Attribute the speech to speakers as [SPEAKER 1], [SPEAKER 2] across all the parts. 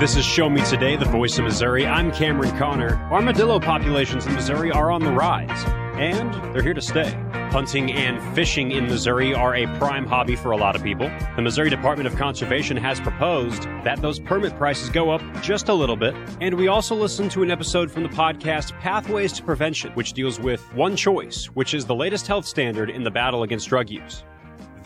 [SPEAKER 1] This is Show Me Today, the voice of Missouri. I'm Cameron Connor. Armadillo populations in Missouri are on the rise, and they're here to stay. Hunting and fishing in Missouri are a prime hobby for a lot of people. The Missouri Department of Conservation has proposed that those permit prices go up just a little bit. And we also listened to an episode from the podcast Pathways to Prevention, which deals with One Choice, which is the latest health standard in the battle against drug use.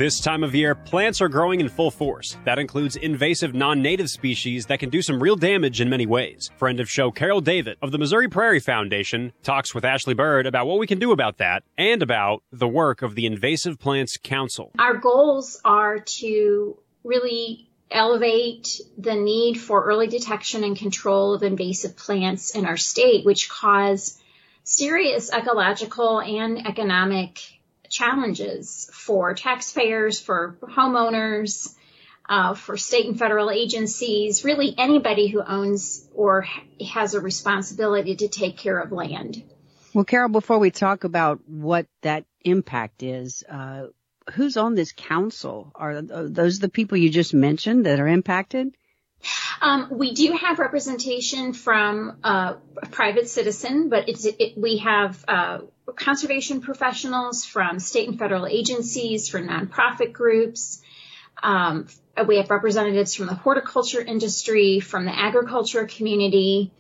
[SPEAKER 1] This time of year, plants are growing in full force. That includes invasive non-native species that can do some real damage in many ways. Friend of show Carol Davit of the Missouri Prairie Foundation talks with Ashley Bird about what we can do about that and about the work of the Invasive Plants Council.
[SPEAKER 2] Our goals are to really elevate the need for early detection and control of invasive plants in our state, which cause serious ecological and economic challenges for taxpayers, for homeowners, uh, for state and federal agencies, really anybody who owns or has a responsibility to take care of land.
[SPEAKER 3] Well, Carol, before we talk about what that impact is, uh, who's on this council? Are those the people you just mentioned that are impacted?
[SPEAKER 2] Um, we do have representation from uh, a private citizen, but it, we have uh, conservation professionals from state and federal agencies, from nonprofit groups. Um, we have representatives from the horticulture industry, from the agriculture community,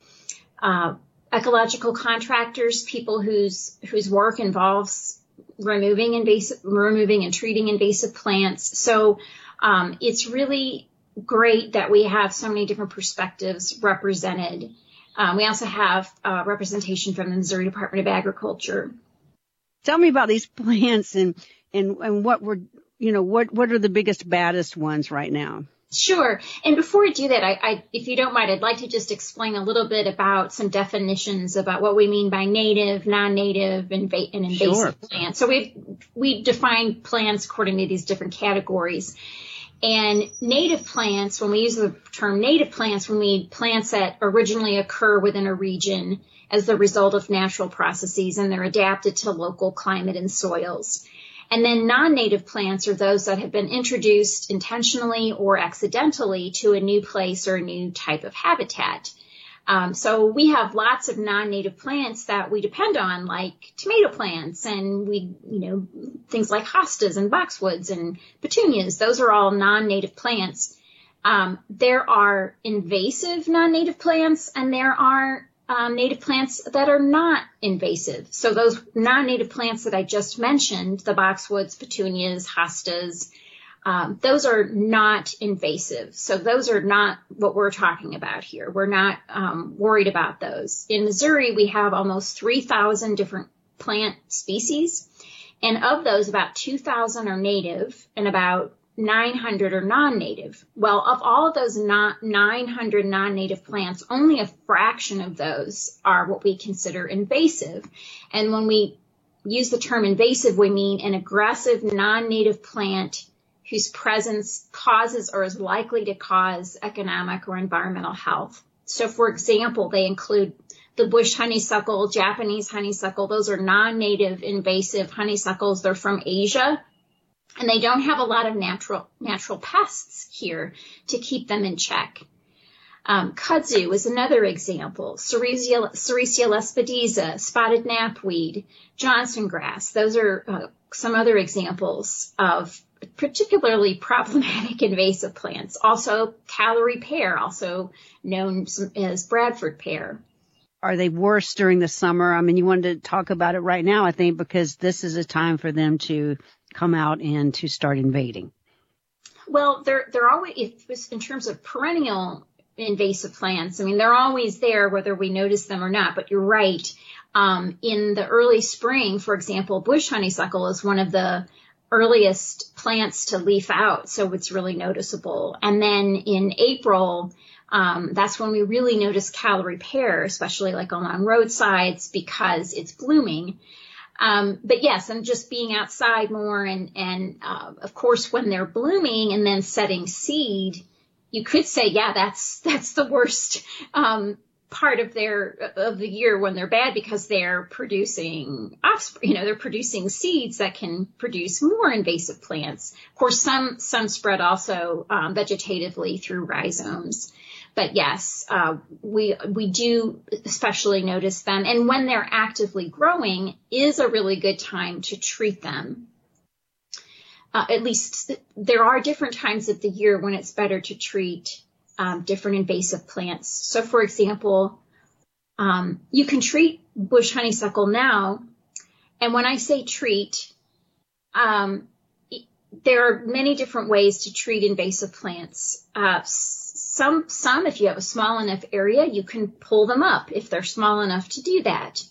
[SPEAKER 2] uh, ecological contractors, people whose whose work involves removing invasive, removing and treating invasive plants. So um, it's really great that we have so many different perspectives represented. Um, we also have uh, representation from the Missouri Department of Agriculture.
[SPEAKER 3] Tell me about these plants and and and what were you know what what are the biggest baddest ones right now?
[SPEAKER 2] Sure. And before I do that, I, I, if you don't mind, I'd like to just explain a little bit about some definitions about what we mean by native, non-native, and, and invasive sure. plants. So we we define plants according to these different categories. And native plants, when we use the term native plants, when we mean plants that originally occur within a region as the result of natural processes and they're adapted to local climate and soils. And then non-native plants are those that have been introduced intentionally or accidentally to a new place or a new type of habitat. Um, so we have lots of non-native plants that we depend on, like tomato plants, and we, you know, things like hostas and boxwoods and petunias. Those are all non-native plants. Um, there are invasive non-native plants, and there are um, native plants that are not invasive. So those non-native plants that I just mentioned, the boxwoods, petunias, hostas, um, those are not invasive. So those are not what we're talking about here. We're not um, worried about those. In Missouri, we have almost 3,000 different plant species. And of those, about 2,000 are native and about 900 are non-native. Well, of all of those 900 non-native plants, only a fraction of those are what we consider invasive. And when we use the term invasive, we mean an aggressive non-native plant whose presence causes or is likely to cause economic or environmental health. So for example, they include the bush honeysuckle, Japanese honeysuckle. Those are non-native invasive honeysuckles. They're from Asia and they don't have a lot of natural, natural pests here to keep them in check. Um, kudzu is another example. Sericea, Sericea spotted knapweed, Johnson grass. Those are uh, some other examples of particularly problematic invasive plants. Also, Callery pear, also known as Bradford pear.
[SPEAKER 3] Are they worse during the summer? I mean, you wanted to talk about it right now, I think, because this is a time for them to come out and to start invading.
[SPEAKER 2] Well, they're they're always in terms of perennial invasive plants. I mean, they're always there whether we notice them or not. But you're right. Um, in the early spring, for example, bush honeysuckle is one of the earliest plants to leaf out, so it's really noticeable. And then in April, um, that's when we really notice Callery pear, especially like along roadsides because it's blooming. Um, but yes, I'm just being outside more and, and, uh, of course when they're blooming and then setting seed, you could say, yeah, that's, that's the worst, um, part of their of the year when they're bad because they're producing offspring you know they're producing seeds that can produce more invasive plants. Of course some some spread also um, vegetatively through rhizomes. But yes uh, we we do especially notice them. And when they're actively growing is a really good time to treat them. Uh, at least there are different times of the year when it's better to treat um, different invasive plants. So, for example, um, you can treat bush honeysuckle now, and when I say treat, um, there are many different ways to treat invasive plants. Uh, some, some, if you have a small enough area, you can pull them up if they're small enough to do that.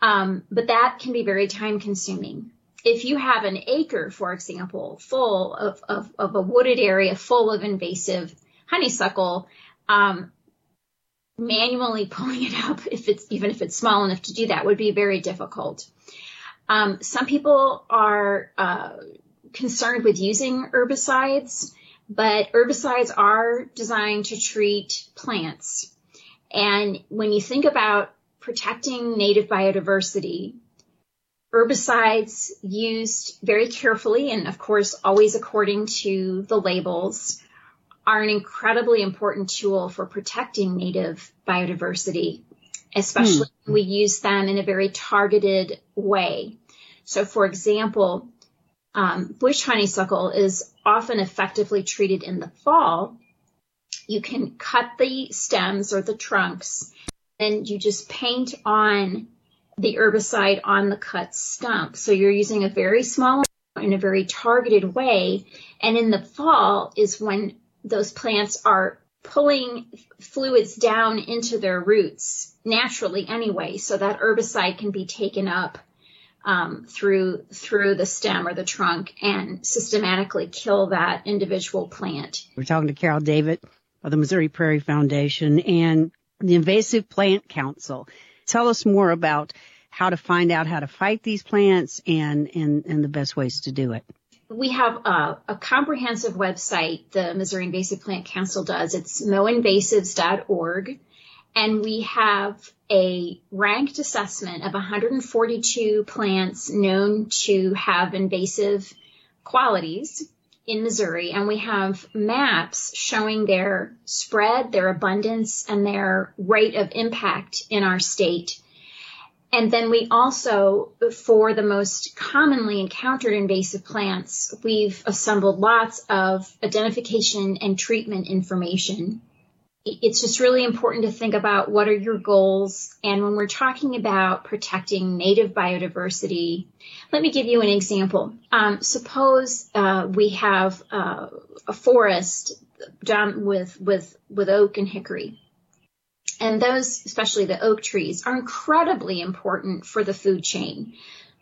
[SPEAKER 2] Um, but that can be very time consuming. If you have an acre, for example, full of, of, of a wooded area full of invasive honeysuckle, um, manually pulling it up, if it's even if it's small enough to do that, would be very difficult. Um, some people are uh, concerned with using herbicides, but herbicides are designed to treat plants. And when you think about protecting native biodiversity, herbicides used very carefully and of course always according to the labels are an incredibly important tool for protecting native biodiversity, especially hmm. when we use them in a very targeted way. So for example, um, bush honeysuckle is often effectively treated in the fall. You can cut the stems or the trunks and you just paint on the herbicide on the cut stump. So you're using a very small in a very targeted way. And in the fall is when those plants are pulling fluids down into their roots naturally anyway, so that herbicide can be taken up um, through through the stem or the trunk and systematically kill that individual plant.
[SPEAKER 3] We're talking to Carol Davit of the Missouri Prairie Foundation and the Invasive Plant Council. Tell us more about how to find out how to fight these plants and and, and the best ways to do it
[SPEAKER 2] we have a, a, comprehensive website the Missouri Invasive Plant Council does. It's moinvasives.org. And we have a ranked assessment of 142 plants known to have invasive qualities in Missouri. And we have maps showing their spread, their abundance, and their rate of impact in our state. And then we also, for the most commonly encountered invasive plants, we've assembled lots of identification and treatment information. It's just really important to think about what are your goals. And when we're talking about protecting native biodiversity, let me give you an example. Um, suppose uh, we have uh, a forest with, with, with oak and hickory and those, especially the oak trees, are incredibly important for the food chain.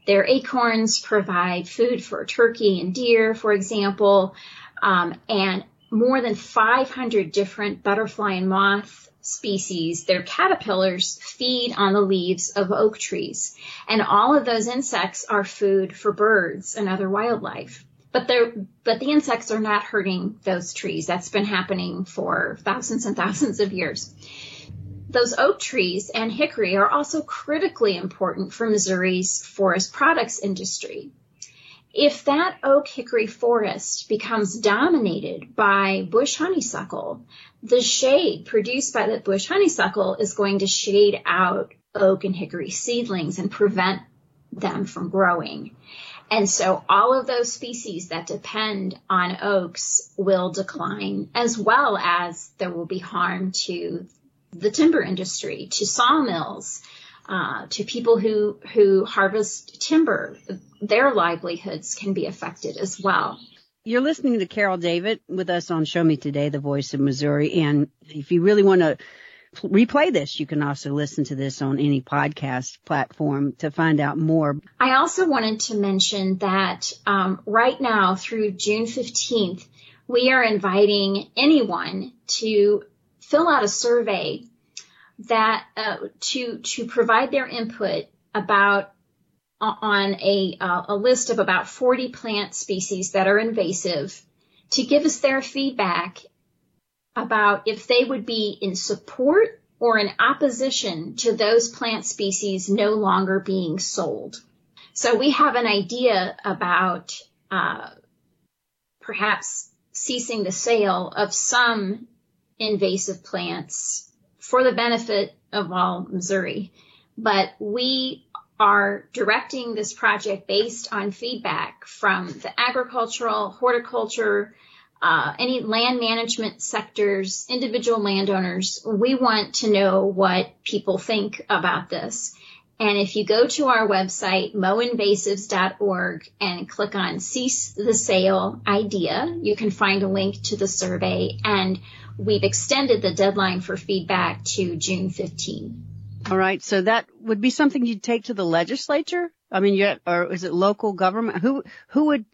[SPEAKER 2] Their acorns provide food for turkey and deer, for example, um, and more than 500 different butterfly and moth species, their caterpillars feed on the leaves of oak trees. And all of those insects are food for birds and other wildlife. But but the insects are not hurting those trees. That's been happening for thousands and thousands of years those oak trees and hickory are also critically important for Missouri's forest products industry. If that oak hickory forest becomes dominated by bush honeysuckle, the shade produced by that bush honeysuckle is going to shade out oak and hickory seedlings and prevent them from growing. And so all of those species that depend on oaks will decline as well as there will be harm to the timber industry, to sawmills, uh, to people who who harvest timber. Their livelihoods can be affected as well.
[SPEAKER 3] You're listening to Carol Davit with us on Show Me Today, the voice of Missouri. And if you really want to replay this, you can also listen to this on any podcast platform to find out more.
[SPEAKER 2] I also wanted to mention that um, right now through June 15th, we are inviting anyone to fill out a survey that uh, to to provide their input about uh, on a uh, a list of about 40 plant species that are invasive to give us their feedback about if they would be in support or in opposition to those plant species no longer being sold. So we have an idea about uh, perhaps ceasing the sale of some invasive plants for the benefit of all Missouri. But we are directing this project based on feedback from the agricultural, horticulture, uh, any land management sectors, individual landowners. We want to know what people think about this. And if you go to our website, moinvasives.org and click on cease the sale idea, you can find a link to the survey and we've extended the deadline for feedback to June 15.
[SPEAKER 3] All right. So that would be something you'd take to the legislature? I mean, you, or is it local government? Who, who would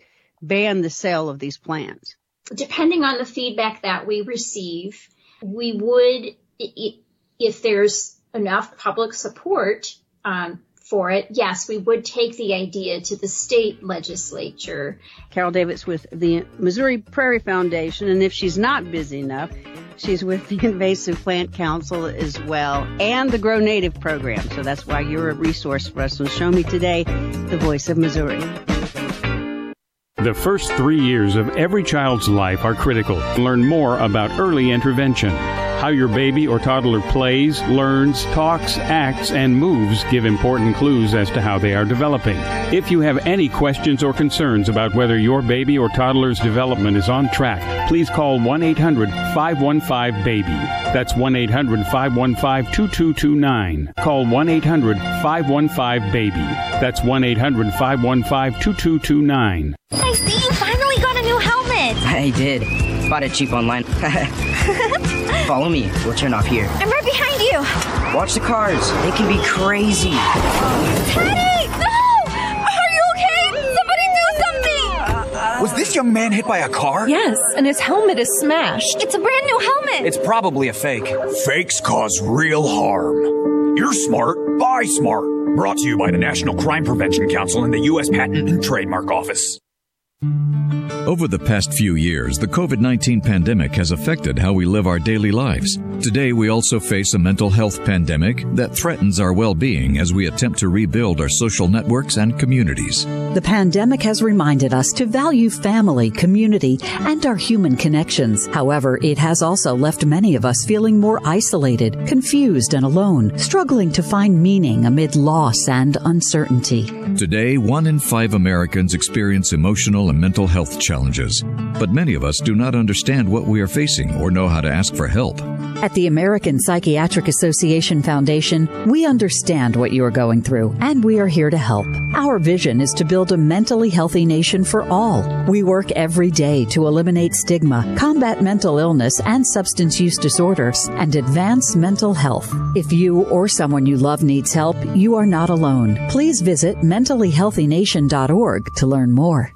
[SPEAKER 3] ban the sale of these plants?
[SPEAKER 2] Depending on the feedback that we receive, we would, if there's enough public support, um, for it, yes, we would take the idea to the state legislature.
[SPEAKER 3] Carol Davis with the Missouri Prairie Foundation, and if she's not busy enough, she's with the Invasive Plant Council as well, and the Grow Native program. So that's why you're a resource for us. So show me today the voice of Missouri.
[SPEAKER 4] The first three years of every child's life are critical. Learn more about early intervention. How your baby or toddler plays, learns, talks, acts, and moves give important clues as to how they are developing. If you have any questions or concerns about whether your baby or toddler's development is on track, please call 1 800 515 BABY. That's 1 800 515 2229. Call 1 800 515 BABY. That's 1 800 515 2229.
[SPEAKER 5] I see you finally got a new helmet.
[SPEAKER 6] I did. Bought it cheap online. Follow me. We'll turn off here.
[SPEAKER 5] I'm right behind you.
[SPEAKER 6] Watch the cars. They can be crazy.
[SPEAKER 5] Teddy! No! Are you okay? Somebody do something!
[SPEAKER 7] Was this young man hit by a car?
[SPEAKER 8] Yes, and his helmet is smashed.
[SPEAKER 5] It's a brand new helmet.
[SPEAKER 7] It's probably a fake. Fakes cause real harm. You're smart. Buy smart. Brought to you by the National Crime Prevention Council and the U.S. Patent and Trademark Office.
[SPEAKER 9] Over the past few years, the COVID 19 pandemic has affected how we live our daily lives. Today, we also face a mental health pandemic that threatens our well being as we attempt to rebuild our social networks and communities.
[SPEAKER 10] The pandemic has reminded us to value family, community, and our human connections. However, it has also left many of us feeling more isolated, confused, and alone, struggling to find meaning amid loss and uncertainty.
[SPEAKER 9] Today, one in five Americans experience emotional and mental health challenges, but many of us do not understand what we are facing or know how to ask for help.
[SPEAKER 10] At the American Psychiatric Association Foundation, we understand what you are going through, and we are here to help. Our vision is to build a mentally healthy nation for all. We work every day to eliminate stigma, combat mental illness and substance use disorders, and advance mental health. If you or someone you love needs help, you are not alone. Please visit mentallyhealthynation.org to learn more.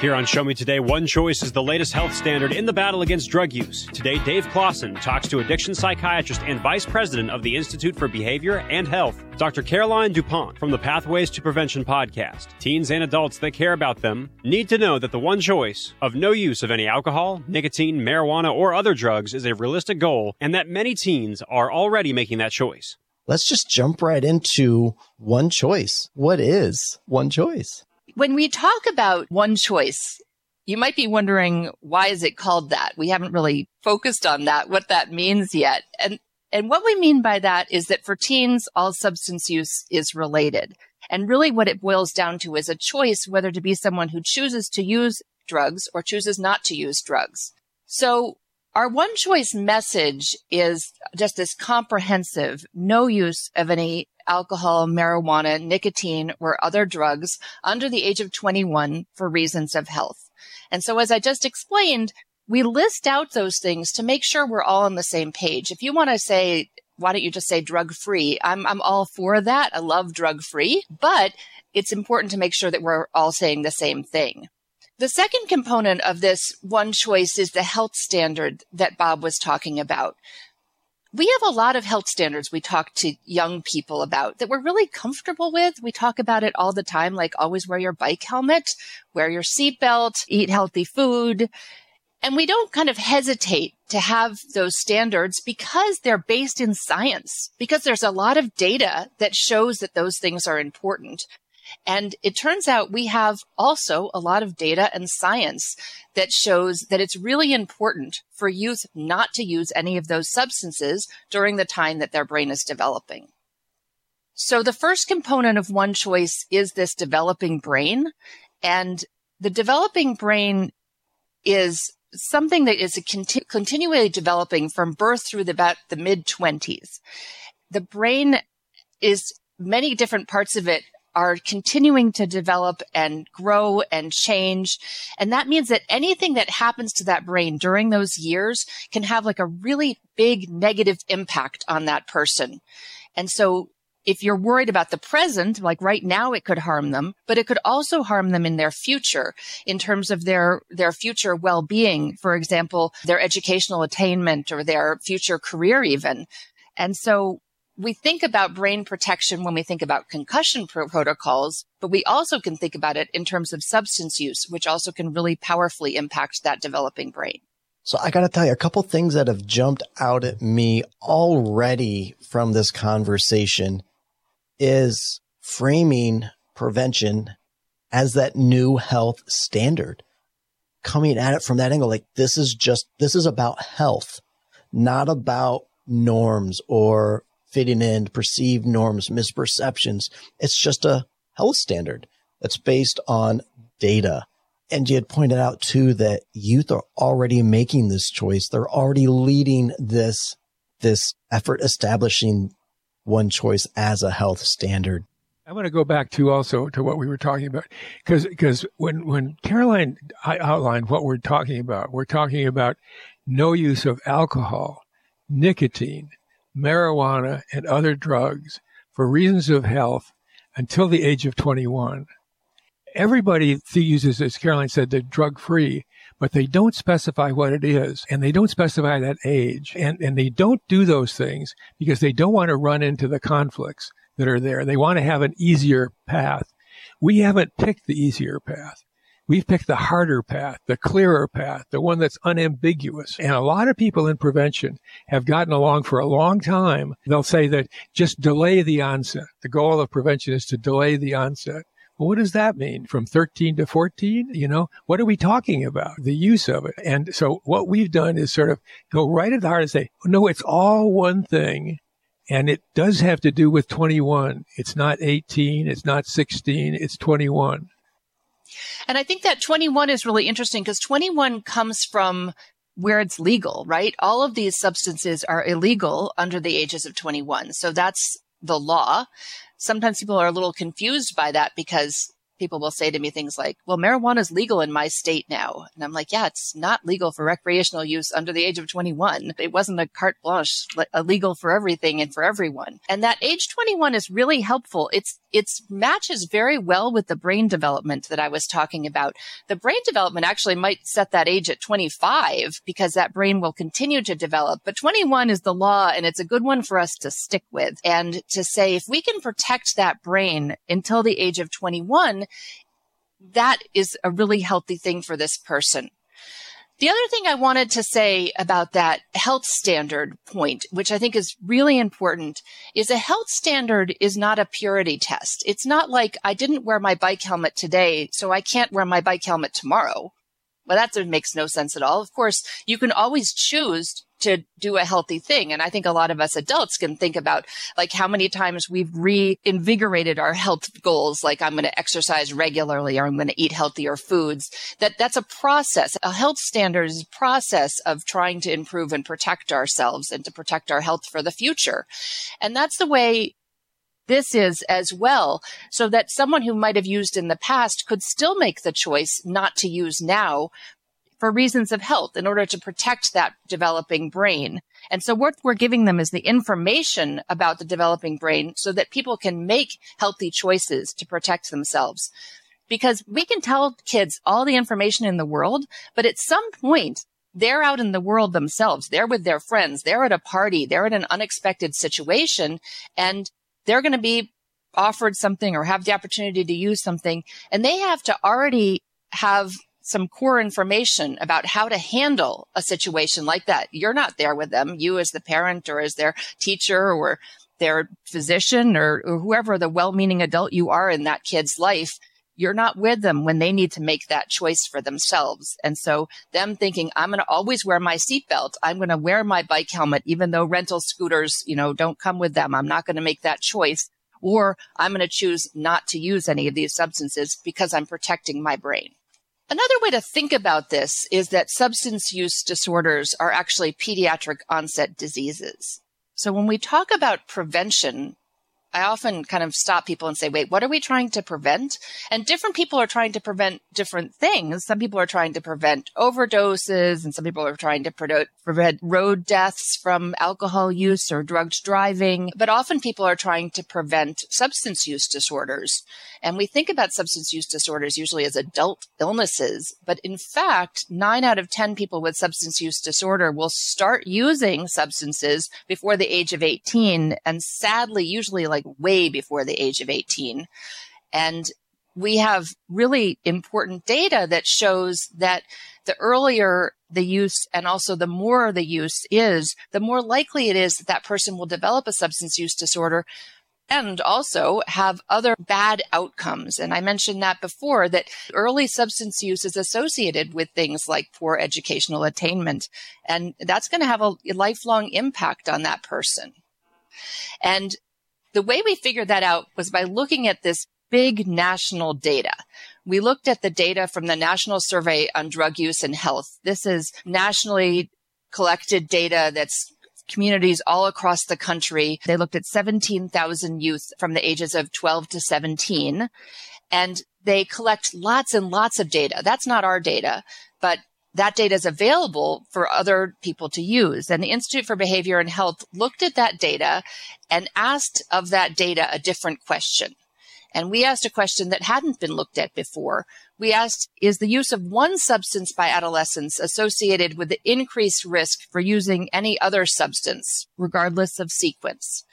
[SPEAKER 11] Here on Show Me Today, One Choice is the latest health standard in the battle against drug use. Today, Dave Clausen talks to addiction psychiatrist and vice president of the Institute for Behavior and Health, Dr. Caroline DuPont from the Pathways to Prevention podcast. Teens and adults that care about them need to know that the one choice of no use of any alcohol, nicotine, marijuana, or other drugs is a realistic goal, and that many teens are already making that choice.
[SPEAKER 12] Let's just jump right into one choice. What is one choice?
[SPEAKER 13] When we talk about one choice, you might be wondering why is it called that? We haven't really focused on that, what that means yet. And and what we mean by that is that for teens, all substance use is related. And really what it boils down to is a choice whether to be someone who chooses to use drugs or chooses not to use drugs. So our one choice message is just this comprehensive no use of any alcohol, marijuana, nicotine, or other drugs under the age of 21 for reasons of health. And so as I just explained, we list out those things to make sure we're all on the same page. If you want to say, why don't you just say drug free? I'm, I'm all for that. I love drug free, but it's important to make sure that we're all saying the same thing. The second component of this one choice is the health standard that Bob was talking about. We have a lot of health standards we talk to young people about that we're really comfortable with. We talk about it all the time, like always wear your bike helmet, wear your seatbelt, eat healthy food. And we don't kind of hesitate to have those standards because they're based in science, because there's a lot of data that shows that those things are important. And it turns out we have also a lot of data and science that shows that it's really important for youth not to use any of those substances during the time that their brain is developing. So the first component of one choice is this developing brain. And the developing brain is something that is conti- continually developing from birth through the, about the mid 20s. The brain is many different parts of it are continuing to develop and grow and change. And that means that anything that happens to that brain during those years can have like a really big negative impact on that person. And so if you're worried about the present, like right now, it could harm them, but it could also harm them in their future in terms of their, their future well-being. For example, their educational attainment or their future career even. And so we think about brain protection when we think about concussion pro- protocols, but we also can think about it in terms of substance use, which also can really powerfully impact that developing brain.
[SPEAKER 12] So I got to tell you a couple things that have jumped out at me already from this conversation is framing prevention as that new health standard. Coming at it from that angle, like this is just, this is about health, not about norms or fitting in, perceived norms, misperceptions. It's just a health standard that's based on data. And you had pointed out too that youth are already making this choice. They're already leading this, this effort establishing one choice as a health standard.
[SPEAKER 14] I want to go back to also to what we were talking about because because when when Caroline outlined what we're talking about, we're talking about no use of alcohol, nicotine, marijuana, and other drugs for reasons of health until the age of 21. Everybody uses, as Caroline said, the drug free, but they don't specify what it is and they don't specify that age. And, and they don't do those things because they don't want to run into the conflicts that are there. They want to have an easier path. We haven't picked the easier path. We've picked the harder path, the clearer path, the one that's unambiguous. And a lot of people in prevention have gotten along for a long time. They'll say that just delay the onset. The goal of prevention is to delay the onset. Well, what does that mean? From 13 to 14? You know, what are we talking about? The use of it. And so what we've done is sort of go right at the heart and say, oh, no, it's all one thing. And it does have to do with 21. It's not 18. It's not 16. It's 21.
[SPEAKER 13] And I think that 21 is really interesting because 21 comes from where it's legal, right? All of these substances are illegal under the ages of 21. So that's the law sometimes people are a little confused by that because people will say to me things like, well, marijuana is legal in my state now. And I'm like, yeah, it's not legal for recreational use under the age of 21. It wasn't a carte blanche, illegal for everything and for everyone. And that age 21 is really helpful. It's, it matches very well with the brain development that I was talking about. The brain development actually might set that age at 25 because that brain will continue to develop. But 21 is the law and it's a good one for us to stick with and to say if we can protect that brain until the age of 21, that is a really healthy thing for this person. The other thing I wanted to say about that health standard point, which I think is really important, is a health standard is not a purity test. It's not like I didn't wear my bike helmet today, so I can't wear my bike helmet tomorrow. Well, that makes no sense at all. Of course, you can always choose to do a healthy thing. And I think a lot of us adults can think about like how many times we've reinvigorated our health goals. Like I'm going to exercise regularly or I'm going to eat healthier foods. That that's a process. A health standard is a process of trying to improve and protect ourselves and to protect our health for the future. And that's the way this is as well, so that someone who might have used in the past could still make the choice not to use now for reasons of health in order to protect that developing brain. And so what we're giving them is the information about the developing brain so that people can make healthy choices to protect themselves. Because we can tell kids all the information in the world, but at some point, they're out in the world themselves. They're with their friends. They're at a party. They're in an unexpected situation and they're going to be offered something or have the opportunity to use something and they have to already have some core information about how to handle a situation like that. You're not there with them. You as the parent or as their teacher or their physician or, or whoever the well-meaning adult you are in that kid's life, you're not with them when they need to make that choice for themselves. And so them thinking, I'm going to always wear my seatbelt. I'm going to wear my bike helmet, even though rental scooters, you know, don't come with them. I'm not going to make that choice. Or I'm going to choose not to use any of these substances because I'm protecting my brain. Another way to think about this is that substance use disorders are actually pediatric onset diseases. So when we talk about prevention, I often kind of stop people and say, wait, what are we trying to prevent? And different people are trying to prevent different things. Some people are trying to prevent overdoses and some people are trying to prevent road deaths from alcohol use or drugged driving. But often people are trying to prevent substance use disorders. And we think about substance use disorders usually as adult illnesses. But in fact, nine out of 10 people with substance use disorder will start using substances before the age of 18. And sadly, usually like like way before the age of 18. And we have really important data that shows that the earlier the use and also the more the use is, the more likely it is that that person will develop a substance use disorder and also have other bad outcomes. And I mentioned that before that early substance use is associated with things like poor educational attainment. And that's going to have a lifelong impact on that person. And the way we figured that out was by looking at this big national data. We looked at the data from the National Survey on Drug Use and Health. This is nationally collected data that's communities all across the country. They looked at 17,000 youth from the ages of 12 to 17 and they collect lots and lots of data. That's not our data, but that data is available for other people to use. And the Institute for Behavior and Health looked at that data and asked of that data a different question. And we asked a question that hadn't been looked at before. We asked, is the use of one substance by adolescents associated with the increased risk for using any other substance, regardless of sequence?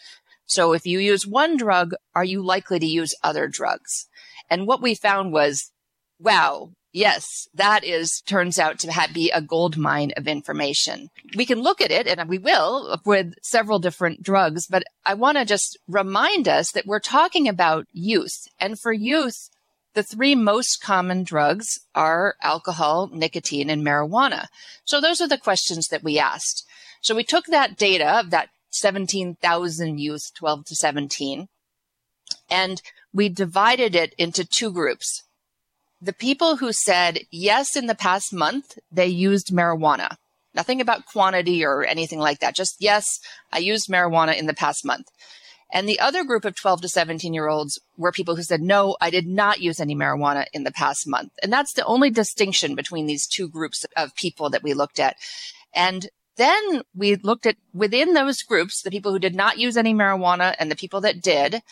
[SPEAKER 13] So if you use one drug, are you likely to use other drugs? And what we found was, wow, Yes, that is, turns out to have, be a gold mine of information. We can look at it and we will with several different drugs, but I want to just remind us that we're talking about youth. And for youth, the three most common drugs are alcohol, nicotine, and marijuana. So those are the questions that we asked. So we took that data of that 17,000 youth, 12 to 17, and we divided it into two groups the people who said yes in the past month, they used marijuana. Nothing about quantity or anything like that. Just yes, I used marijuana in the past month. And the other group of 12 to 17 year olds were people who said, no, I did not use any marijuana in the past month. And that's the only distinction between these two groups of people that we looked at. And then we looked at within those groups, the people who did not use any marijuana and the people that did,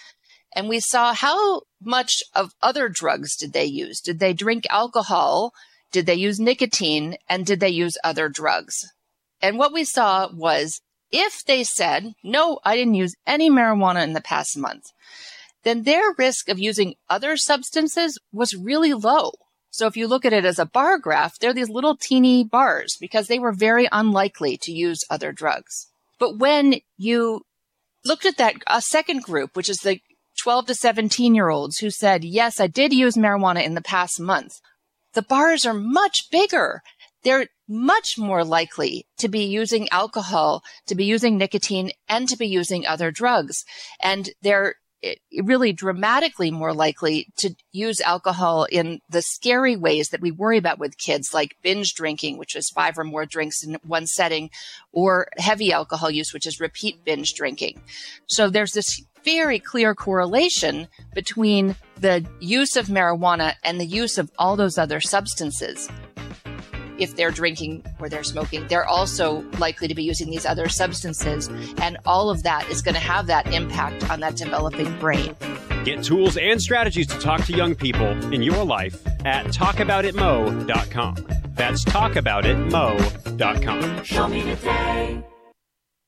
[SPEAKER 13] and we saw how much of other drugs did they use? Did they drink alcohol? Did they use nicotine? And did they use other drugs? And what we saw was if they said, no, I didn't use any marijuana in the past month, then their risk of using other substances was really low. So if you look at it as a bar graph, they're these little teeny bars because they were very unlikely to use other drugs. But when you looked at that a second group, which is the 12 to 17 year olds who said, yes, I did use marijuana in the past month. the bars are much bigger. They're much more likely to be using alcohol, to be using nicotine, and to be using other drugs. And they're really dramatically more likely to use alcohol in the scary ways that we worry about with kids, like binge drinking, which is five or more drinks in one setting, or heavy alcohol use, which is repeat binge drinking. So there's this very clear correlation between the use of marijuana and the use of all those other substances if they're drinking or they're smoking, they're also likely to be using these other substances. And all of that is going to have that impact on that developing brain.
[SPEAKER 1] Get tools and strategies to talk to young people in your life at talkaboutitmo.com. That's talkaboutitmo.com. Show me the day.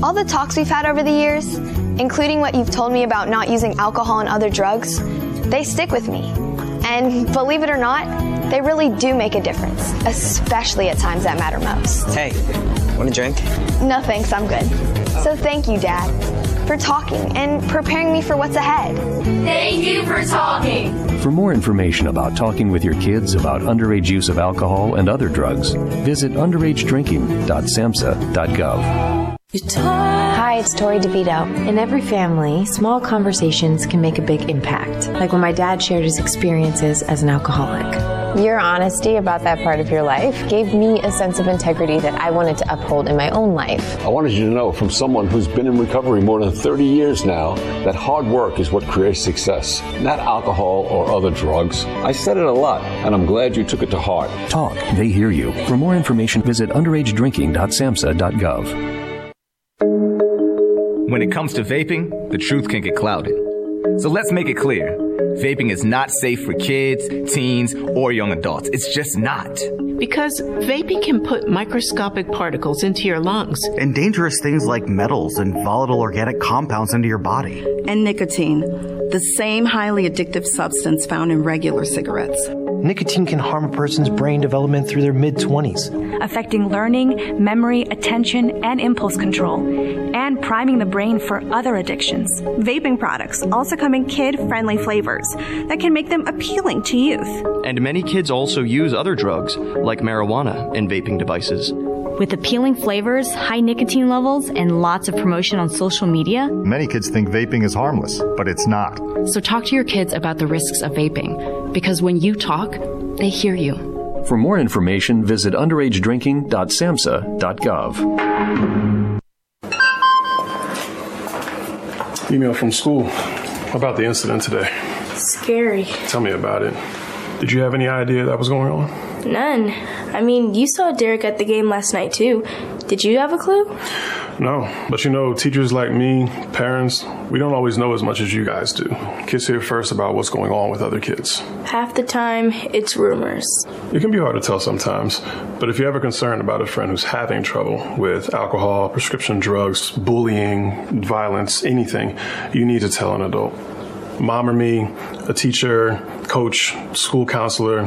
[SPEAKER 15] All the talks we've had over the years, including what you've told me about not using alcohol and other drugs, they stick with me. And believe it or not, they really do make a difference, especially at times that matter most.
[SPEAKER 5] Hey, want a drink?
[SPEAKER 15] No thanks, I'm good. So thank you, Dad, for talking and preparing me for what's ahead.
[SPEAKER 16] Thank you for talking.
[SPEAKER 17] For more information about talking with your kids about underage use of alcohol and other drugs, visit underagedrinking.samhsa.gov.
[SPEAKER 18] Hi, it's Tori DeVito. In every family, small conversations can make a big impact, like when my dad shared his experiences as an alcoholic.
[SPEAKER 19] Your honesty about that part of your life gave me a sense of integrity that I wanted to uphold in my own life.
[SPEAKER 20] I wanted you to know from someone who's been in recovery more than 30 years now that hard work is what creates success, not alcohol or other drugs. I said it a lot, and I'm glad you took it to heart.
[SPEAKER 17] Talk, they hear you. For more information, visit underagedrinking.samhsa.gov.
[SPEAKER 21] When it comes to vaping, the truth can get clouded. So let's make it clear. Vaping is not safe for kids, teens, or young adults. It's just not.
[SPEAKER 22] Because vaping can put microscopic particles into your lungs.
[SPEAKER 23] And dangerous things like metals and volatile organic compounds into your body.
[SPEAKER 24] And nicotine, the same highly addictive substance found in regular cigarettes.
[SPEAKER 25] Nicotine can harm a person's brain development through their mid 20s,
[SPEAKER 26] affecting learning, memory, attention, and impulse control, and priming the brain for other addictions.
[SPEAKER 27] Vaping products also come in kid friendly flavors that can make them appealing to youth.
[SPEAKER 28] And many kids also use other drugs, like marijuana, in vaping devices.
[SPEAKER 26] With appealing flavors, high nicotine levels, and lots of promotion on social media,
[SPEAKER 29] many kids think vaping is harmless, but it's not.
[SPEAKER 26] So talk to your kids about the risks of vaping, because when you talk, they hear you.
[SPEAKER 17] For more information, visit underagedrinking.samhsa.gov.
[SPEAKER 30] Email from school about the incident today.
[SPEAKER 27] Scary.
[SPEAKER 30] Tell me about it. Did you have any idea that was going on?
[SPEAKER 27] None. I mean, you saw Derek at the game last night, too. Did you have a clue?
[SPEAKER 30] No, but you know, teachers like me, parents, we don't always know as much as you guys do. Kids hear first about what's going on with other kids.
[SPEAKER 27] Half the time, it's rumors.
[SPEAKER 30] It can be hard to tell sometimes, but if you have a concern about a friend who's having trouble with alcohol, prescription drugs, bullying, violence, anything, you need to tell an adult. Mom or me, a teacher, coach, school counselor,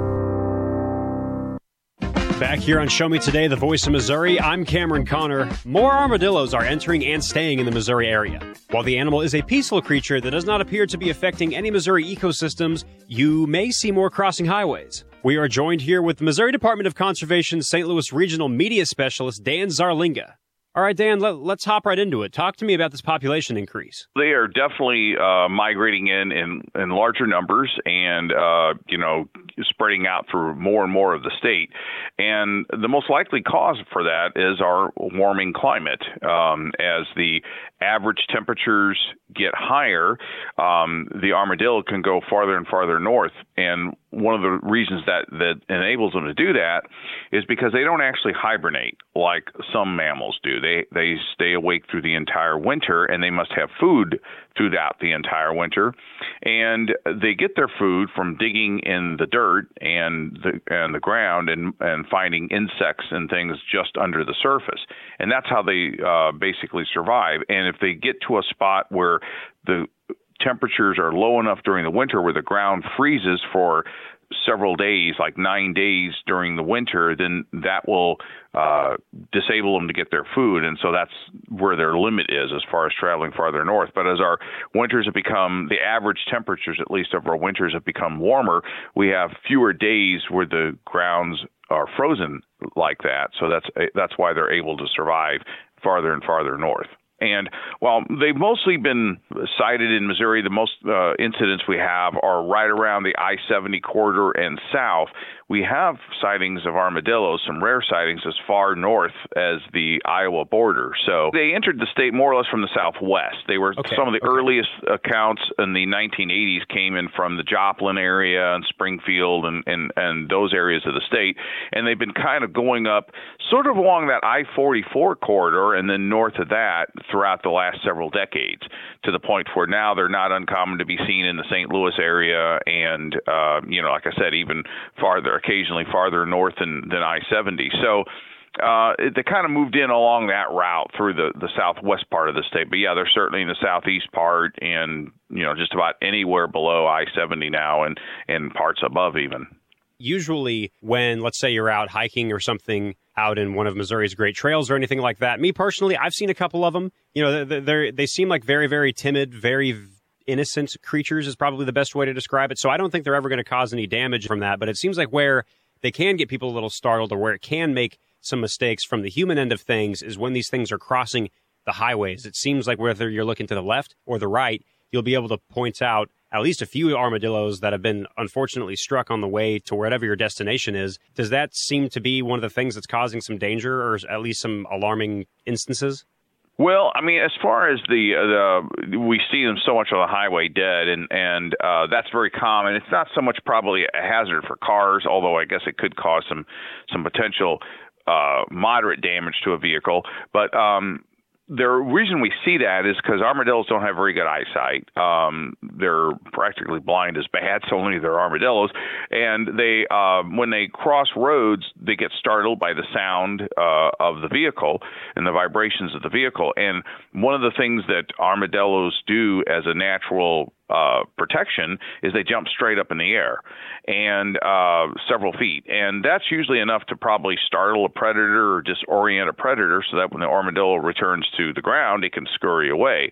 [SPEAKER 11] Back here on Show Me Today, the voice of Missouri, I'm Cameron Connor. More armadillos are entering and staying in the Missouri area. While the animal is a peaceful creature that does not appear to be affecting any Missouri ecosystems, you may see more crossing highways. We are joined here with the Missouri Department of Conservation St. Louis Regional Media Specialist Dan Zarlenga. All right, Dan, let, us hop right into it. Talk to me about this population increase.
[SPEAKER 31] They are definitely uh, migrating in, in in larger numbers, and uh, you know, spreading out through more and more of the state. And the most likely cause for that is our warming climate. Um, as the average temperatures get higher, um, the armadillo can go farther and farther north. And one of the reasons that, that enables them to do that is because they don't actually hibernate like some mammals do. They they stay awake through the entire winter, and they must have food throughout the entire winter. And they get their food from digging in the dirt and the and the ground and and finding insects and things just under the surface. And that's how they uh, basically survive. And if they get to a spot where the temperatures are low enough during the winter where the ground freezes for several days, like nine days during the winter, then that will uh, disable them to get their food. And so that's where their limit is as far as traveling farther north. But as our winters have become, the average temperatures, at least of our winters, have become warmer, we have fewer days where the grounds are frozen like that. So that's that's why they're able to survive farther and farther north. And while they've mostly been sighted in Missouri, the most uh, incidents we have are right around the I 70 corridor and south we have sightings of armadillos, some rare sightings as far north as the Iowa border. So they entered the state more or less from the southwest. They were okay, some of the okay. earliest accounts in the 1980s came in from the Joplin area and Springfield and, and, and those areas of the state. And they've been kind of going up sort of along that I 44 corridor and then north of that throughout the last several decades to the point where now they're not uncommon to be seen in the St. Louis area and, uh, you know, like I said, even farther occasionally farther north than, than I 70. So uh, they kind of moved in along that route through the, the southwest part of the state. But yeah, they're certainly in the southeast part and, you know, just about anywhere below I 70 now and, and parts above even.
[SPEAKER 11] Usually, when let's say you're out hiking or something out in one of Missouri's great trails or anything like that, me personally, I've seen a couple of them. You know, they they seem like very, very timid, very innocent creatures is probably the best way to describe it. So I don't think they're ever going to cause any damage from that. But it seems like where they can get people a little startled or where it can make some mistakes from the human end of things is when these things are crossing the highways. It seems like whether you're looking to the left or the right, you'll be able to point out at least a few armadillos that have been unfortunately struck on the way to wherever your destination is. Does that seem to be one of the things that's causing some danger or at least some alarming instances?
[SPEAKER 31] Well, I mean, as far as the uh, the we see them so much on the highway dead, and and uh, that's very common. It's not so much probably a hazard for cars, although I guess it could cause some some potential uh, moderate damage to a vehicle. But um, the reason we see that is because armadillos don't have very good eyesight. Um, they're practically blind as bats, only they're armadillos, and they uh, when they cross roads, they get startled by the sound uh, of the vehicle and the vibrations of the vehicle. And one of the things that armadillos do as a natural uh, protection is they jump straight up in the air and uh, several feet, and that's usually enough to probably startle a predator or disorient a predator, so that when the armadillo returns to the ground, it can scurry away.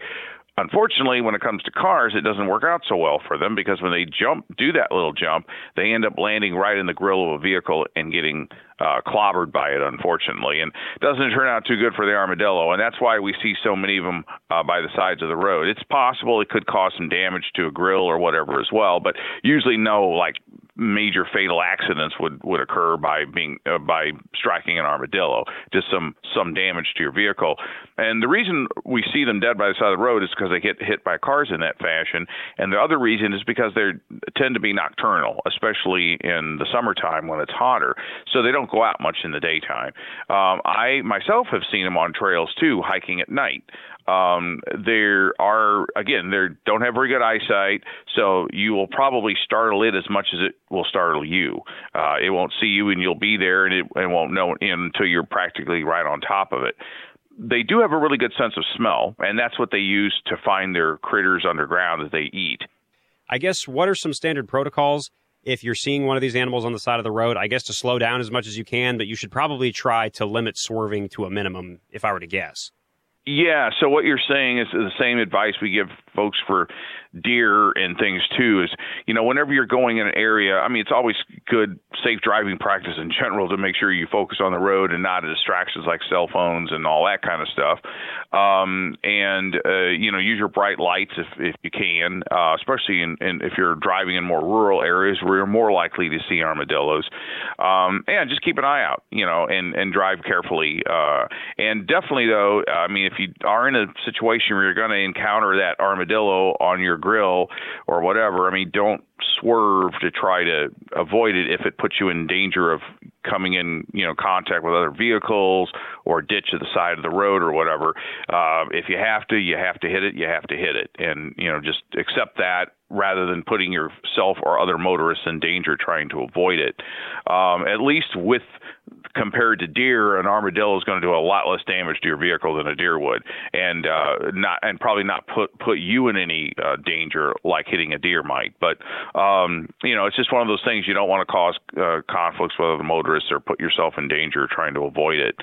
[SPEAKER 31] Unfortunately, when it comes to cars, it doesn't work out so well for them because when they jump, do that little jump, they end up landing right in the grill of a vehicle and getting uh, clobbered by it, unfortunately. And doesn't turn out too good for the armadillo. And that's why we see so many of them uh, by the sides of the road. It's possible it could cause some damage to a grill or whatever as well, but usually no like major fatal accidents would would occur by being uh, by striking an armadillo just some some damage to your vehicle. And the reason we see them dead by the side of the road is because they get hit by cars in that fashion. And the other reason is because they tend to be nocturnal especially in the summertime when it's hotter. So they don't go out much in the daytime. Um, i myself have seen them on trails too hiking at night um, there are again, they don't have very good eyesight, so you will probably startle it as much as it will startle you. Uh, it won't see you, and you'll be there, and it, it won't know until you're practically right on top of it. They do have a really good sense of smell, and that's what they use to find their critters underground that they eat.
[SPEAKER 11] I guess what are some standard protocols if you're seeing one of these animals on the side of the road, I guess to slow down as much as you can, but you should probably try to limit swerving to a minimum, if I were to guess.
[SPEAKER 31] Yeah, so what you're saying is the same advice we give folks for deer and things too is you know whenever you're going in an area i mean it's always good safe driving practice in general to make sure you focus on the road and not distractions like cell phones and all that kind of stuff. Um, and uh, you know use your bright lights if if you can uh, especially in, in if you're driving in more rural areas where you're more likely to see armadillos. Um, and just keep an eye out you know and and drive carefully uh, and definitely though i mean if you are in a situation where you're going to encounter that armadillo on your grill or whatever, I mean, don't swerve to try to avoid it if it puts you in danger of coming in, you know, contact with other vehicles or ditch at the side of the road or whatever. Uh, if you have to, you have to hit it. You have to hit it, and you know, just accept that rather than putting yourself or other motorists in danger trying to avoid it. Um, at least with compared to deer, an armadillo is going to do a lot less damage to your vehicle than a deer would, and uh, not and probably not put put you in any uh, danger like hitting a deer might. But um, you know, it's just one of those things you don't want to cause uh, conflicts with other motorists or put yourself in danger trying to avoid it.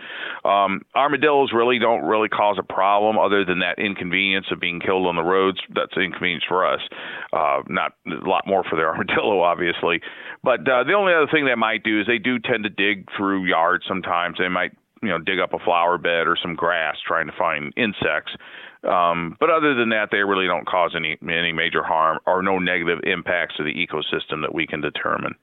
[SPEAKER 31] Um, armadillos really don't really cause a problem other than that inconvenience of being killed on the roads. That's an inconvenience for us, uh, not a lot more for the armadillo, obviously. But uh, the only other thing they might do is they do tend to dig through yards sometimes. They might you know dig up a flower bed or some grass trying to find insects. Um, but other than that, they really don't cause any any major harm or no negative impacts to the ecosystem that we can determine.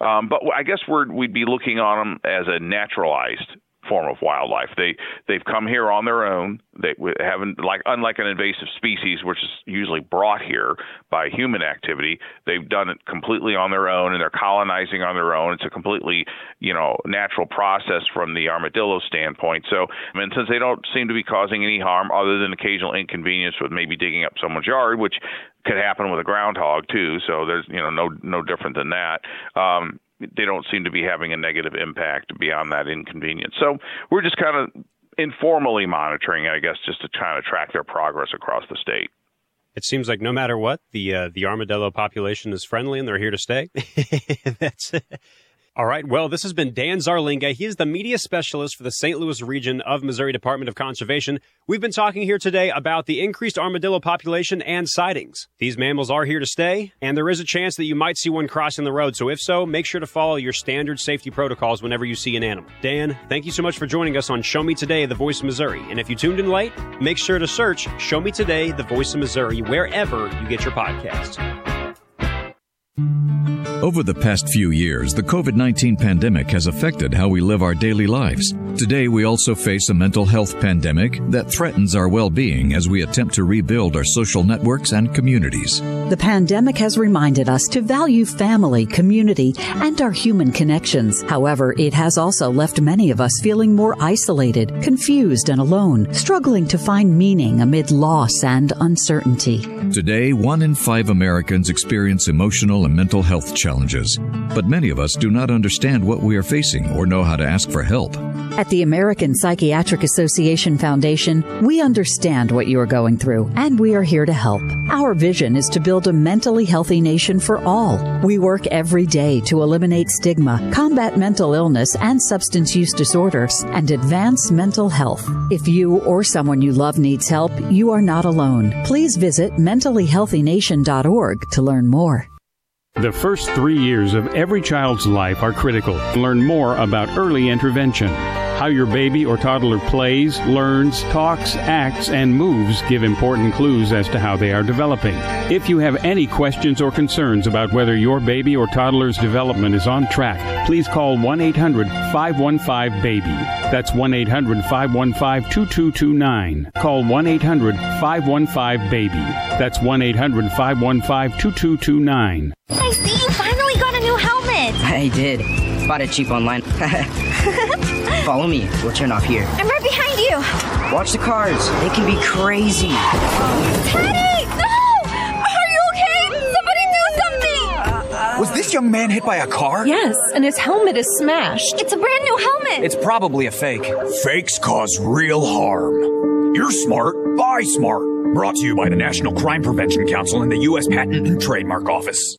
[SPEAKER 31] Um, but I guess we're, we'd be looking on them as a naturalized form of wildlife. They they've come here on their own. They haven't like unlike an invasive species, which is usually brought here by human activity. They've done it completely on their own, and they're colonizing on their own. It's a completely you know natural process from the armadillo standpoint. So, I mean, since they don't seem to be causing any harm other than occasional inconvenience with maybe digging up someone's yard, which could happen with a groundhog too. So there's you know no no different than that. Um, they don't seem to be having a negative impact beyond that inconvenience. So we're just kind of informally monitoring, I guess, just to kind of track their progress across the state.
[SPEAKER 11] It seems like no matter what, the uh, the armadillo population is friendly and they're here to stay. That's all right. Well, this has been Dan Zarlenga. He is the media specialist for the St. Louis region of Missouri Department of Conservation. We've been talking here today about the increased armadillo population and sightings. These mammals are here to stay, and there is a chance that you might see one crossing the road. So if so, make sure to follow your standard safety protocols whenever you see an animal. Dan, thank you so much for joining us on Show Me Today, The Voice of Missouri. And if you tuned in late, make sure to search Show Me Today, The Voice of Missouri wherever you get your podcasts.
[SPEAKER 9] Over the past few years, the COVID 19 pandemic has affected how we live our daily lives. Today, we also face a mental health pandemic that threatens our well being as we attempt to rebuild our social networks and communities.
[SPEAKER 10] The pandemic has reminded us to value family, community, and our human connections. However, it has also left many of us feeling more isolated, confused, and alone, struggling to find meaning amid loss and uncertainty.
[SPEAKER 9] Today, one in five Americans experience emotional and mental health challenges challenges, but many of us do not understand what we are facing or know how to ask for help.
[SPEAKER 10] At the American Psychiatric Association Foundation, we understand what you are going through, and we are here to help. Our vision is to build a mentally healthy nation for all. We work every day to eliminate stigma, combat mental illness and substance use disorders, and advance mental health. If you or someone you love needs help, you are not alone. Please visit mentallyhealthynation.org to learn more.
[SPEAKER 4] The first three years of every child's life are critical. Learn more about early intervention. How your baby or toddler plays, learns, talks, acts, and moves give important clues as to how they are developing. If you have any questions or concerns about whether your baby or toddler's development is on track, please call 1 800 515 BABY. That's 1 800 515 2229. Call 1 800 515 BABY. That's 1 800 515 2229.
[SPEAKER 5] I see you finally got a new helmet.
[SPEAKER 32] I did. Bought it cheap online. Follow me. We'll turn off here.
[SPEAKER 5] I'm right behind you.
[SPEAKER 32] Watch the cars. They can be crazy.
[SPEAKER 5] Teddy! No! Are you okay? Somebody do something!
[SPEAKER 7] Uh, was this young man hit by a car?
[SPEAKER 8] Yes, and his helmet is smashed.
[SPEAKER 5] It's a brand new helmet.
[SPEAKER 7] It's probably a fake. Fakes cause real harm. You're smart. Buy smart. Brought to you by the National Crime Prevention Council and the U.S. Patent and Trademark Office.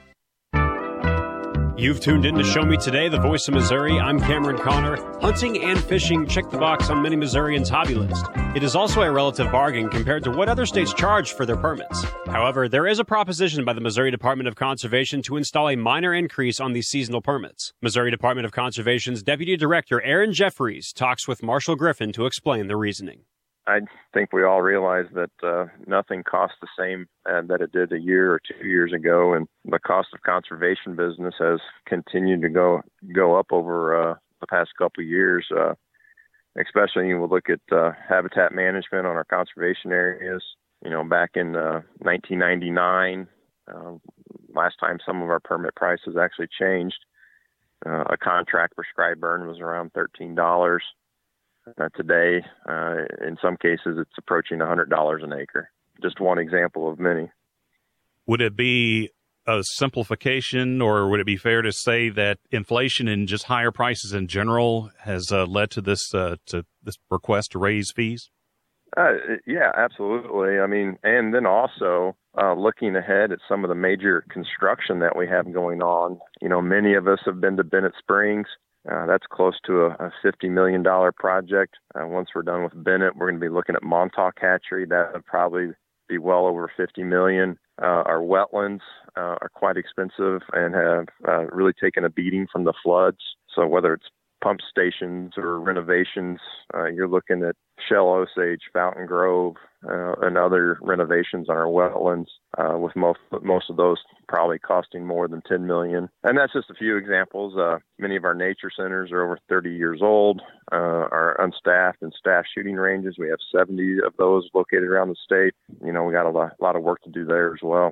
[SPEAKER 11] You've tuned in to Show Me Today, the voice of Missouri. I'm Cameron Connor. Hunting and fishing check the box on many Missourians' hobby list. It is also a relative bargain compared to what other states charge for their permits. However, there is a proposition by the Missouri Department of Conservation to install a minor increase on these seasonal permits. Missouri Department of Conservation's Deputy Director Aaron Jeffries talks with Marshall Griffin to explain the reasoning.
[SPEAKER 33] I think we all realize that uh, nothing costs the same uh, that it did a year or two years ago, and the cost of conservation business has continued to go go up over uh, the past couple of years. Uh, especially when we look at uh, habitat management on our conservation areas. You know, back in 1999, uh, last time some of our permit prices actually changed. a contract prescribed burn was around thirteen dollars uh, today, uh, in some cases, it's approaching $100 an acre. Just one example of many.
[SPEAKER 34] Would it be a simplification, or would it be fair to say that inflation and just higher prices in general has uh, led to this uh, to this request to raise fees?
[SPEAKER 33] Uh, yeah, absolutely. I mean, and then also uh, looking ahead at some of the major construction that we have going on. You know, many of us have been to Bennett Springs. Uh, that's close to a, a $50 million project. Uh, once we're done with Bennett, we're going to be looking at Montauk Hatchery. That would probably be well over 50 million. Uh, our wetlands uh, are quite expensive and have uh, really taken a beating from the floods. So whether it's pump stations or renovations, uh, you're looking at Schell Osage, Fountain Grove, uh, and other renovations on our wetlands, uh, with most most of those probably costing more than 10 million. And that's just a few examples. Uh, many of our nature centers are over 30 years old. Uh, our unstaffed and staffed shooting ranges, we have 70 of those located around the state. You know, we got a lot, a lot of work to do there as well.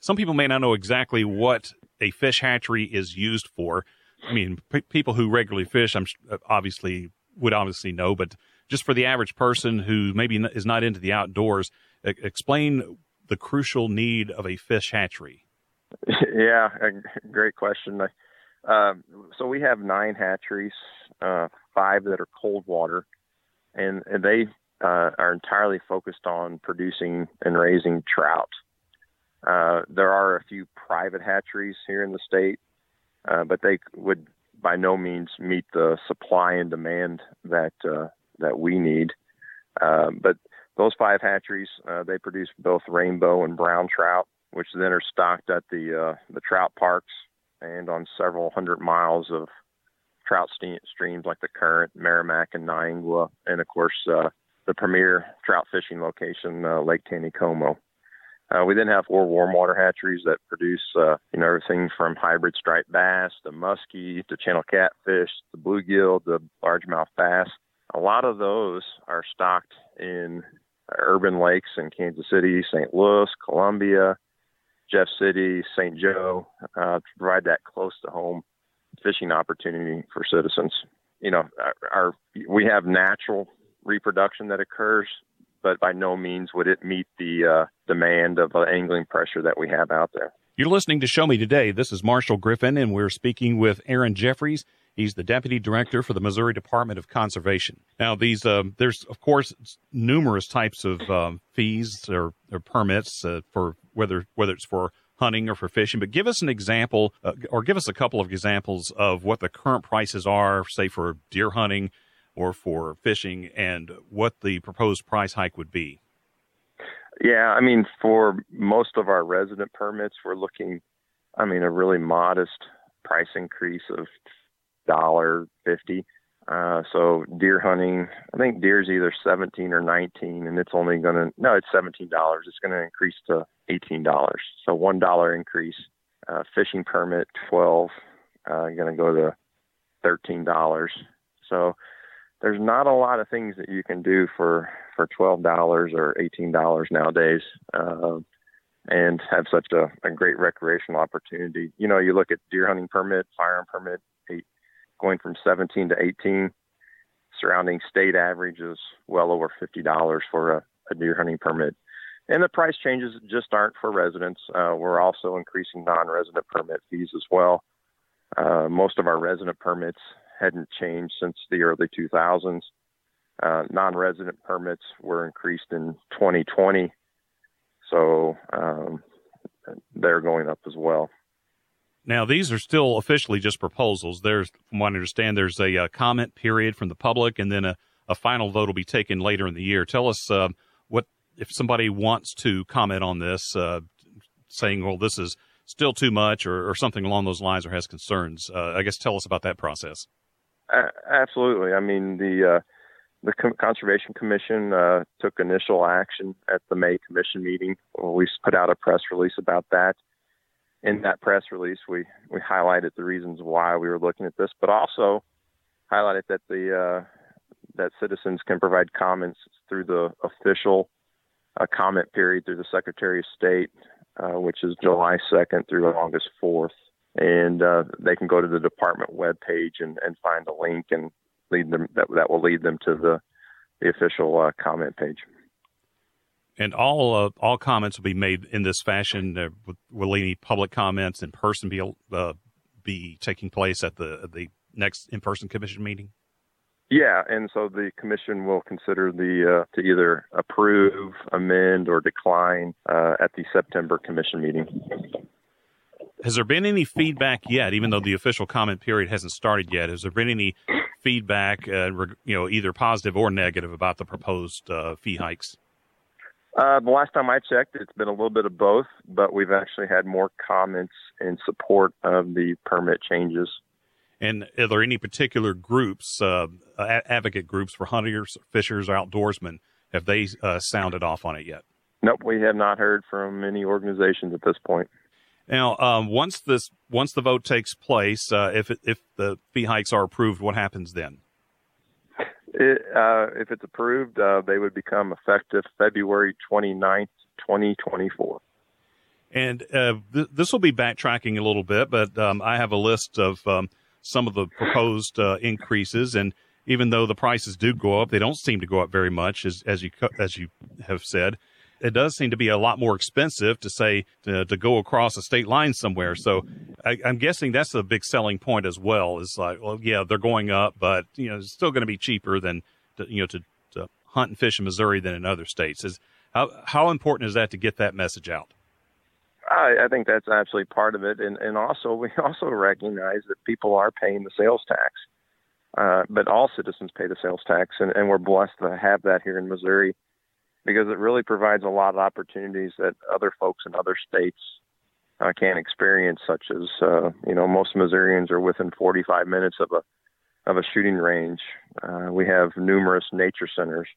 [SPEAKER 34] Some people may not know exactly what a fish hatchery is used for. I mean, p- people who regularly fish, I'm obviously would obviously know, but just for the average person who maybe is not into the outdoors, explain the crucial need of a fish hatchery.
[SPEAKER 33] Yeah, great question. Uh, so we have nine hatcheries, uh, five that are cold water, and, and they uh, are entirely focused on producing and raising trout. Uh, there are a few private hatcheries here in the state, uh, but they would by no means meet the supply and demand that uh, that we need. Uh, but those five hatcheries, uh, they produce both rainbow and brown trout, which then are stocked at the uh, the trout parks and on several hundred miles of trout st- streams like the Current, Meramec, and Niangua, and of course the premier trout fishing location, Lake Taneycomo. Uh, we then have four warm water hatcheries that produce, uh, you know, everything from hybrid striped bass to muskie to channel catfish, to bluegill, to largemouth bass. A lot of those are stocked in urban lakes in Kansas City, St. Louis, Columbia, Jeff City, St. Joe, uh, to provide that close to home fishing opportunity for citizens. You know, our, our we have natural reproduction that occurs but by no means would it meet the uh, demand of uh, angling pressure that we have out there.
[SPEAKER 34] You're listening to Show Me Today. This is Marshall Griffin, and we're speaking with Aaron Jeffries. He's the deputy director for the Missouri Department of Conservation. Now, these um, there's of course numerous types of um, fees or, or permits uh, for whether whether it's for hunting or for fishing. But give us an example, uh, or give us a couple of examples of what the current prices are, say for deer hunting or for fishing and what the proposed price hike would be?
[SPEAKER 33] Yeah, I mean, for most of our resident permits, we're looking I mean, a really modest price increase of dollar fifty. Uh, so deer hunting, I think deer's either 17 or 19, and it's only going to no, it's 17 dollars. It's going to increase to 18 dollars. So one dollar increase. Uh, fishing permit 12, uh, going to go to 13 dollars. So there's not a lot of things that you can do for for 12 dollars or 18 dollars nowadays. Uh, and have such a, a great recreational opportunity. You know, you look at deer hunting permit, firearm permit, eight, going from 17 to 18. Surrounding state average is well over $50 for a, a deer hunting permit. And the price changes just aren't for residents. Uh, we're also increasing non-resident permit fees as well. Uh, most of our resident permits hadn't changed since the early 2000s. Uh, non-resident permits were increased in 2020 so um, they're going up as well.
[SPEAKER 34] Now, these are still officially just proposals. There's, from what I understand, there's a, a uh, comment period from the public, and then a, a, final vote will be taken later in the year. Tell us uh, what if somebody wants to comment on this, uh, saying, "Well, this is still too much," or, or something along those lines, or has concerns. Uh, I guess tell us about that process.
[SPEAKER 33] Absolutely. I mean, the uh, the Conservation Commission uh, took initial action at the May Commission meeting. We put out a press release about that. In that press release, we, we highlighted the reasons why we were looking at this, but also highlighted that the uh, that citizens can provide comments through the official uh, comment period through the Secretary of State, uh, which is July 2nd through August 4th. And uh, they can go to the department webpage and, and find a link and lead them that that will lead them to the the official uh, comment page.
[SPEAKER 34] And all uh, all comments will be made in this fashion. Will any public comments in person be uh, be taking place at the the next in person commission meeting?
[SPEAKER 33] Yeah, and so the commission will consider the uh, to either approve, amend, or decline uh, at the September commission meeting.
[SPEAKER 34] Has there been any feedback yet, even though the official comment period hasn't started yet? Has there been any feedback, uh, you know, either positive or negative about the proposed uh, fee hikes?
[SPEAKER 33] Uh, the last time I checked, it's been a little bit of both, but we've actually had more comments in support of the permit changes.
[SPEAKER 34] And are there any particular groups, uh, advocate groups for hunters, fishers, outdoorsmen? Have they uh, sounded off on it yet?
[SPEAKER 33] Nope, we have not heard from any organizations at this point.
[SPEAKER 34] Now, um, once this once the vote takes place, uh, if it, if the fee hikes are approved, what happens then?
[SPEAKER 33] It, uh, if it's approved, uh, they would become effective February 29th, 2024.
[SPEAKER 34] And uh, th- this will be backtracking a little bit, but um, I have a list of um, some of the proposed uh, increases, and even though the prices do go up, they don't seem to go up very much, as, as you as you have said it does seem to be a lot more expensive to say to, to go across a state line somewhere. So I, am guessing that's a big selling point as well. Is like, well, yeah, they're going up, but you know, it's still going to be cheaper than to, you know to, to hunt and fish in Missouri than in other states. Is how how important is that to get that message out?
[SPEAKER 33] I, I think that's absolutely part of it, and and also we also recognize that people are paying the sales tax. Uh, but all citizens pay the sales tax, and, and we're blessed to have that here in Missouri because it really provides a lot of opportunities that other folks in other states uh, can't experience, such as uh, you know most Missourians are within 45 minutes of a of a shooting range. Uh, we have numerous nature centers,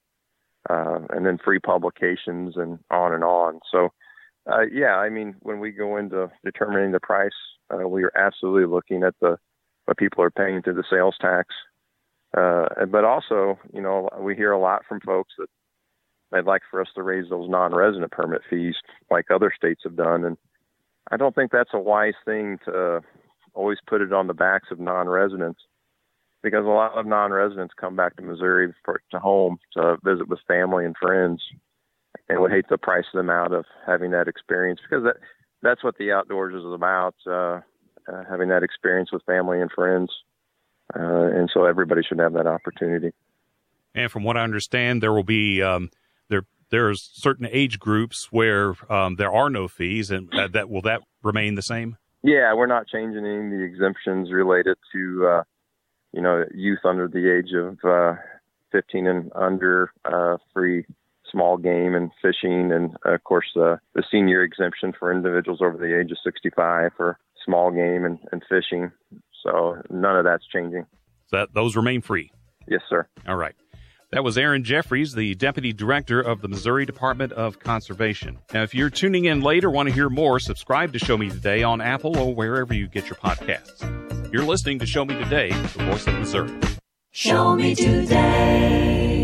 [SPEAKER 33] uh, and then free publications, and on and on. So, uh, yeah, I mean, when we go into determining the price, uh, we are absolutely looking at the what people are paying through the sales tax. But also, you know, we hear a lot from folks that they'd like for us to raise those non-resident permit fees like other states have done. And I don't think that's a wise thing to always put it on the backs of non-residents because a lot of non-residents come back to Missouri for, to home to visit with family and friends. And would hate to price them out of having that experience because that that's what the outdoors is about uh, uh, having that experience with family and friends. Uh, and so everybody should have that opportunity.
[SPEAKER 34] And from what I understand there will be um, there's certain age groups where um, there are no fees, and that, that will that remain the same?
[SPEAKER 33] Yeah, we're not changing any of the exemptions related to uh, you know youth under the age of uh, 15 and under, uh, free small game and fishing, and of course the the senior exemption for individuals over the age of 65 for small game and, and fishing. So none of that's changing.
[SPEAKER 34] So that those remain free.
[SPEAKER 33] Yes, sir.
[SPEAKER 34] All right. That was Aaron Jeffries, the Deputy Director of the Missouri Department of Conservation. Now, if you're tuning in late or want to hear more, subscribe to Show Me Today on Apple or wherever you get your podcasts. You're listening to Show Me Today, the voice of Missouri.
[SPEAKER 35] Show me today.